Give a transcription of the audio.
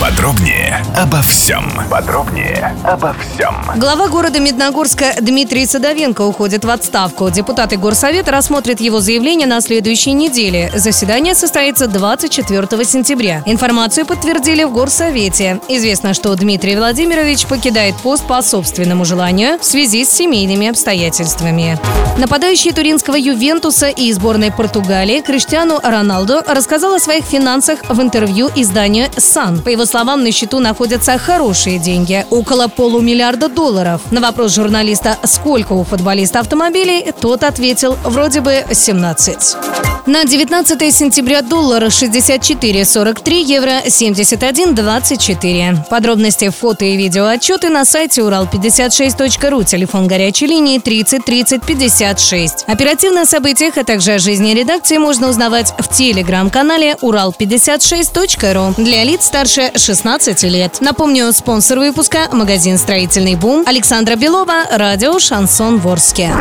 Подробнее обо всем. Подробнее обо всем. Глава города Медногорска Дмитрий Садовенко уходит в отставку. Депутаты Горсовета рассмотрят его заявление на следующей неделе. Заседание состоится 24 сентября. Информацию подтвердили в Горсовете. Известно, что Дмитрий Владимирович покидает пост по собственному желанию в связи с семейными обстоятельствами. Нападающий туринского Ювентуса и сборной Португалии Криштиану Роналду рассказал о своих финансах в интервью изданию «Сан». По его словам, на счету находятся хорошие деньги – около полумиллиарда долларов. На вопрос журналиста, сколько у футболиста автомобилей, тот ответил вроде бы 17. На 19 сентября доллар 64,43, евро 71,24. Подробности, фото и видео отчеты на сайте урал56.ру, телефон горячей линии 30 30 56. Оперативно о событиях, а также о жизни редакции можно узнавать в телеграм-канале урал56.ру для лиц старше 16 лет. Напомню, спонсор выпуска – магазин «Строительный бум» Александра Белова, радио «Шансон Ворске».